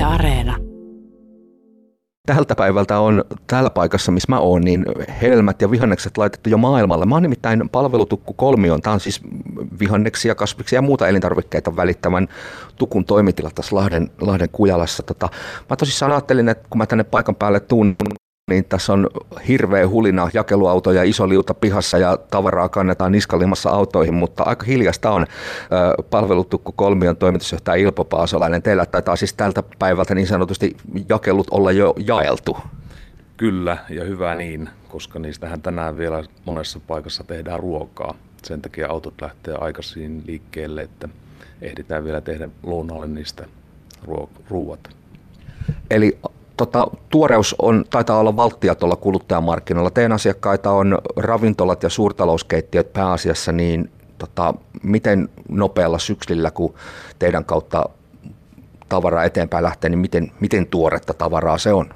Yle Areena. Tältä päivältä on täällä paikassa, missä mä oon, niin hedelmät ja vihannekset laitettu jo maailmalle. Mä oon nimittäin palvelutukku kolmion. Tämä on siis vihanneksia, kasviksia ja muuta elintarvikkeita välittävän tukun toimitila tässä Lahden, Lahden Kujalassa. Tota, mä tosissaan ajattelin, että kun mä tänne paikan päälle tuun, niin tässä on hirveä hulina, jakeluauto ja iso liuta pihassa ja tavaraa kannetaan niskalimassa autoihin, mutta aika hiljasta on palvelutukku kolmion toimitusjohtaja Ilpo Paasolainen. Teillä taitaa siis tältä päivältä niin sanotusti jakelut olla jo jaeltu. Kyllä, ja hyvä niin, koska niistähän tänään vielä monessa paikassa tehdään ruokaa. Sen takia autot lähtee aikaisin liikkeelle, että ehditään vielä tehdä lounalle niistä ruuat. Eli tota, tuoreus on, taitaa olla valttia tuolla kuluttajamarkkinoilla. Teidän asiakkaita on ravintolat ja suurtalouskeittiöt pääasiassa, niin tota, miten nopealla syksillä, kun teidän kautta tavara eteenpäin lähtee, niin miten, miten tuoretta tavaraa se on?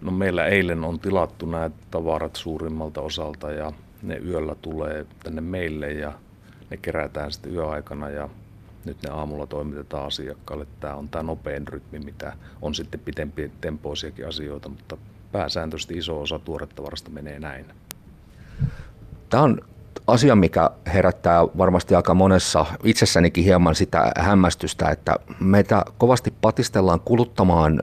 No meillä eilen on tilattu nämä tavarat suurimmalta osalta ja ne yöllä tulee tänne meille ja ne kerätään sitten yöaikana ja nyt ne aamulla toimitetaan asiakkaalle. Tämä on tämä nopein rytmi, mitä on sitten pitempi tempoisiakin asioita, mutta pääsääntöisesti iso osa tuorettavarasta menee näin. Tämä on asia, mikä herättää varmasti aika monessa itsessänikin hieman sitä hämmästystä, että meitä kovasti patistellaan kuluttamaan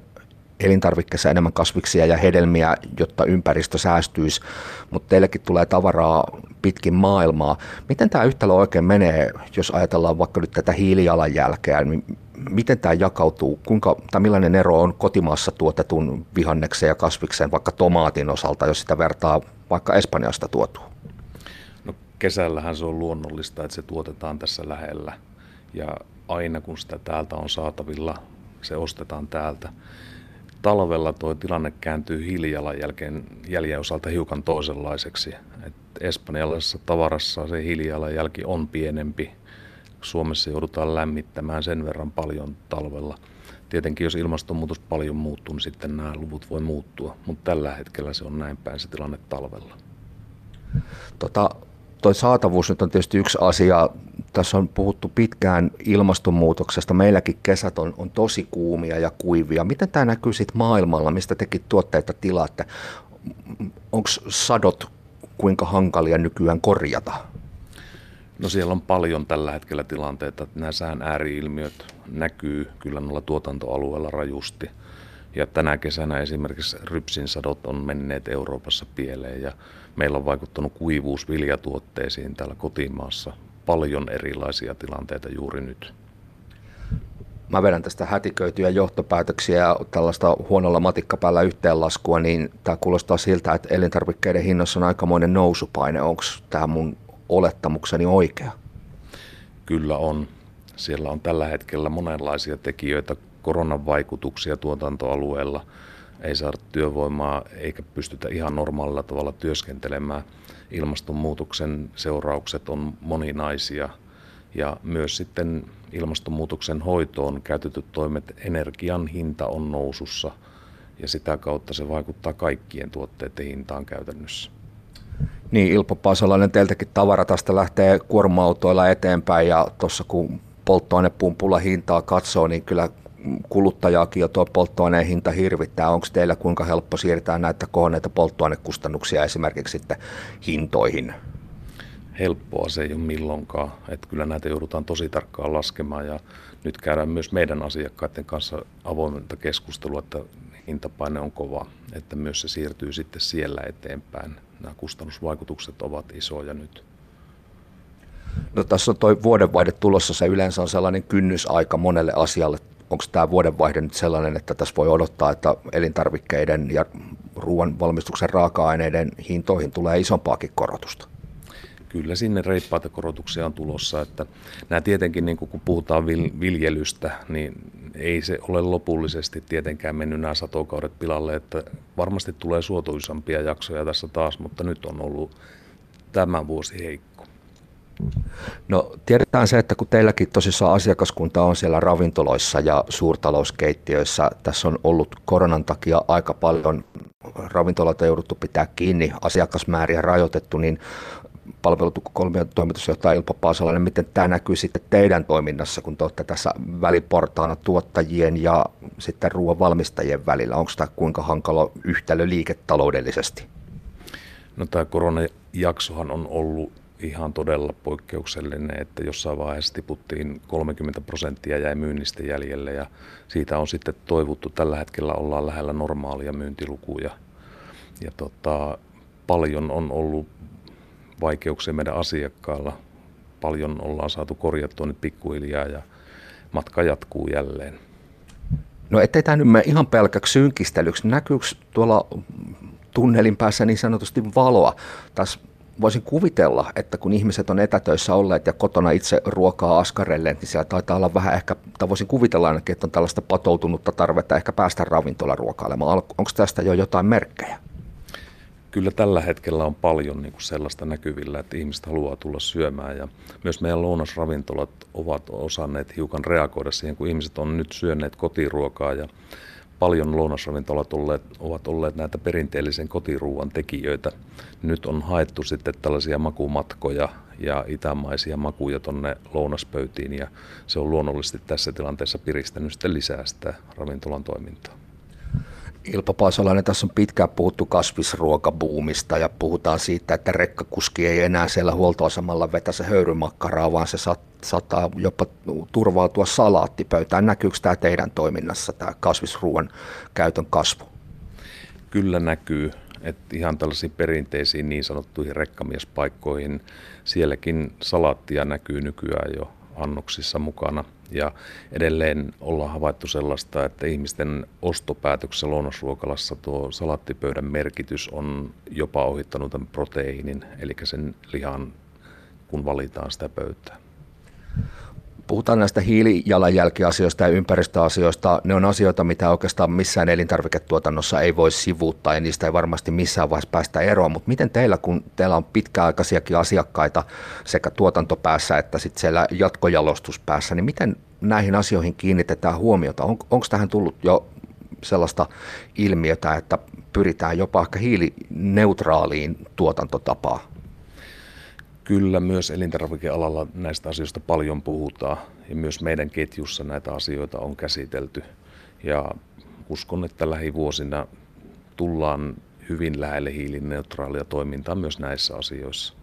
elintarvikkeissa enemmän kasviksia ja hedelmiä, jotta ympäristö säästyisi, mutta teillekin tulee tavaraa pitkin maailmaa. Miten tämä yhtälö oikein menee, jos ajatellaan vaikka nyt tätä hiilijalanjälkeä, niin miten tämä jakautuu, kuinka, tai millainen ero on kotimaassa tuotetun vihanneksen ja kasviksen vaikka tomaatin osalta, jos sitä vertaa vaikka Espanjasta tuotuun? No kesällähän se on luonnollista, että se tuotetaan tässä lähellä ja aina kun sitä täältä on saatavilla, se ostetaan täältä talvella tuo tilanne kääntyy hiilijalanjälkeen jäljen osalta hiukan toisenlaiseksi. Et espanjalaisessa tavarassa se hiilijalanjälki on pienempi. Suomessa joudutaan lämmittämään sen verran paljon talvella. Tietenkin jos ilmastonmuutos paljon muuttuu, niin sitten nämä luvut voi muuttua, mutta tällä hetkellä se on näin päin se tilanne talvella. Tota, toi saatavuus nyt on tietysti yksi asia. Tässä on puhuttu pitkään ilmastonmuutoksesta. Meilläkin kesät on, on tosi kuumia ja kuivia. Miten tämä näkyy sitten maailmalla, mistä tekin tuotteita tilaatte? Onko sadot kuinka hankalia nykyään korjata? No siellä on paljon tällä hetkellä tilanteita, nämä sään ääriilmiöt näkyy kyllä noilla tuotantoalueilla rajusti. Ja tänä kesänä esimerkiksi rypsin sadot on menneet Euroopassa pieleen ja meillä on vaikuttanut kuivuus viljatuotteisiin täällä kotimaassa. Paljon erilaisia tilanteita juuri nyt. Mä vedän tästä hätiköityjä johtopäätöksiä ja tällaista huonolla matikkapäällä yhteenlaskua, niin tämä kuulostaa siltä, että elintarvikkeiden hinnassa on aikamoinen nousupaine. Onko tämä mun olettamukseni oikea? Kyllä on. Siellä on tällä hetkellä monenlaisia tekijöitä, koronan vaikutuksia tuotantoalueella – ei saada työvoimaa eikä pystytä ihan normaalilla tavalla työskentelemään. Ilmastonmuutoksen seuraukset on moninaisia ja myös sitten ilmastonmuutoksen hoitoon käytetyt toimet, energian hinta on nousussa ja sitä kautta se vaikuttaa kaikkien tuotteiden hintaan käytännössä. Niin, Ilpo Pasolainen, teiltäkin tavara tästä lähtee kuorma-autoilla eteenpäin ja tuossa kun polttoainepumpulla hintaa katsoo, niin kyllä kuluttajaakin jo tuo polttoaineen hinta hirvittää. Onko teillä kuinka helppo siirtää näitä kohonneita polttoainekustannuksia esimerkiksi sitten hintoihin? Helppoa se ei ole milloinkaan. Että kyllä näitä joudutaan tosi tarkkaan laskemaan ja nyt käydään myös meidän asiakkaiden kanssa avointa keskustelua, että hintapaine on kova, että myös se siirtyy sitten siellä eteenpäin. Nämä kustannusvaikutukset ovat isoja nyt. No tässä on tuo vuodenvaihde tulossa, se yleensä on sellainen kynnysaika monelle asialle onko tämä vuodenvaihde nyt sellainen, että tässä voi odottaa, että elintarvikkeiden ja ruoan valmistuksen raaka-aineiden hintoihin tulee isompaakin korotusta? Kyllä sinne reippaita korotuksia on tulossa, että nämä tietenkin niin kun puhutaan viljelystä, niin ei se ole lopullisesti tietenkään mennyt nämä satokaudet pilalle, että varmasti tulee suotuisampia jaksoja tässä taas, mutta nyt on ollut tämä vuosi heikko. No tiedetään se, että kun teilläkin tosissaan asiakaskunta on siellä ravintoloissa ja suurtalouskeittiöissä, tässä on ollut koronan takia aika paljon ravintoloita jouduttu pitää kiinni, asiakasmääriä rajoitettu, niin palvelutukku kolmion toimitusjohtaja Ilpo Paasalainen, miten tämä näkyy sitten teidän toiminnassa, kun te olette tässä väliportaana tuottajien ja sitten ruoan valmistajien välillä? Onko tämä kuinka hankala yhtälö liiketaloudellisesti? No tämä koronajaksohan on ollut ihan todella poikkeuksellinen, että jossain vaiheessa tiputtiin 30 prosenttia jäi myynnistä jäljelle ja siitä on sitten toivuttu. Tällä hetkellä ollaan lähellä normaalia myyntilukuja ja tota, paljon on ollut vaikeuksia meidän asiakkailla. Paljon ollaan saatu korjattua nyt pikkuhiljaa ja matka jatkuu jälleen. No ettei tämä nyt mene ihan pelkäksi synkistelyksi. Näkyykö tuolla tunnelin päässä niin sanotusti valoa? Tässä voisin kuvitella, että kun ihmiset on etätöissä olleet ja kotona itse ruokaa askarelleet, niin siellä taitaa olla vähän ehkä, tai voisin kuvitella ainakin, että on tällaista patoutunutta tarvetta ehkä päästä ravintolaruokailemaan. Onko tästä jo jotain merkkejä? Kyllä tällä hetkellä on paljon niin kuin sellaista näkyvillä, että ihmiset haluaa tulla syömään ja myös meidän lounasravintolat ovat osanneet hiukan reagoida siihen, kun ihmiset on nyt syöneet kotiruokaa ja paljon lounasravintolat olleet, ovat olleet näitä perinteellisen kotiruuan tekijöitä. Nyt on haettu sitten tällaisia makumatkoja ja itämaisia makuja tuonne lounaspöytiin ja se on luonnollisesti tässä tilanteessa piristänyt sitten lisää sitä ravintolan toimintaa. Ilpa Paasalainen, tässä on pitkään puhuttu kasvisruokabuumista ja puhutaan siitä, että rekkakuski ei enää siellä huoltoasemalla vetä se höyrymakkaraa, vaan se saattaa jopa turvautua salaattipöytään. Näkyykö tämä teidän toiminnassa, tämä kasvisruoan käytön kasvu? Kyllä näkyy, että ihan tällaisiin perinteisiin niin sanottuihin rekkamiespaikkoihin, sielläkin salaattia näkyy nykyään jo annoksissa mukana. Ja edelleen ollaan havaittu sellaista, että ihmisten ostopäätöksessä lounasruokalassa tuo salattipöydän merkitys on jopa ohittanut tämän proteiinin, eli sen lihan, kun valitaan sitä pöytää puhutaan näistä hiilijalanjälkiasioista ja ympäristöasioista. Ne on asioita, mitä oikeastaan missään elintarviketuotannossa ei voi sivuuttaa ja niistä ei varmasti missään vaiheessa päästä eroon. Mutta miten teillä, kun teillä on pitkäaikaisiakin asiakkaita sekä tuotantopäässä että sitten siellä jatkojalostuspäässä, niin miten näihin asioihin kiinnitetään huomiota? On, Onko tähän tullut jo sellaista ilmiötä, että pyritään jopa ehkä hiilineutraaliin tuotantotapaan? Kyllä myös elintarvikealalla näistä asioista paljon puhutaan ja myös meidän ketjussa näitä asioita on käsitelty. Ja uskon, että lähivuosina tullaan hyvin lähelle hiilineutraalia toimintaa myös näissä asioissa.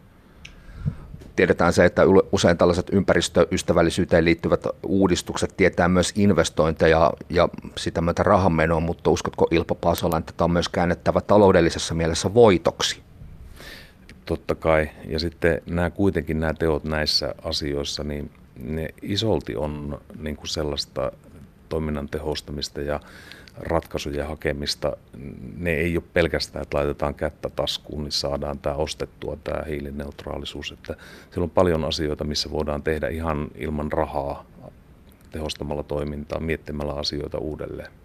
Tiedetään se, että usein tällaiset ympäristöystävällisyyteen liittyvät uudistukset tietää myös investointeja ja sitä myötä rahanmenoa, mutta uskotko Ilpo Paasola, että tämä on myös käännettävä taloudellisessa mielessä voitoksi? Totta kai. Ja sitten nämä kuitenkin nämä teot näissä asioissa, niin ne isolti on niin kuin sellaista toiminnan tehostamista ja ratkaisujen hakemista. Ne ei ole pelkästään, että laitetaan kättä taskuun, niin saadaan tämä ostettua, tämä hiilineutraalisuus. Että siellä on paljon asioita, missä voidaan tehdä ihan ilman rahaa tehostamalla toimintaa, miettimällä asioita uudelleen.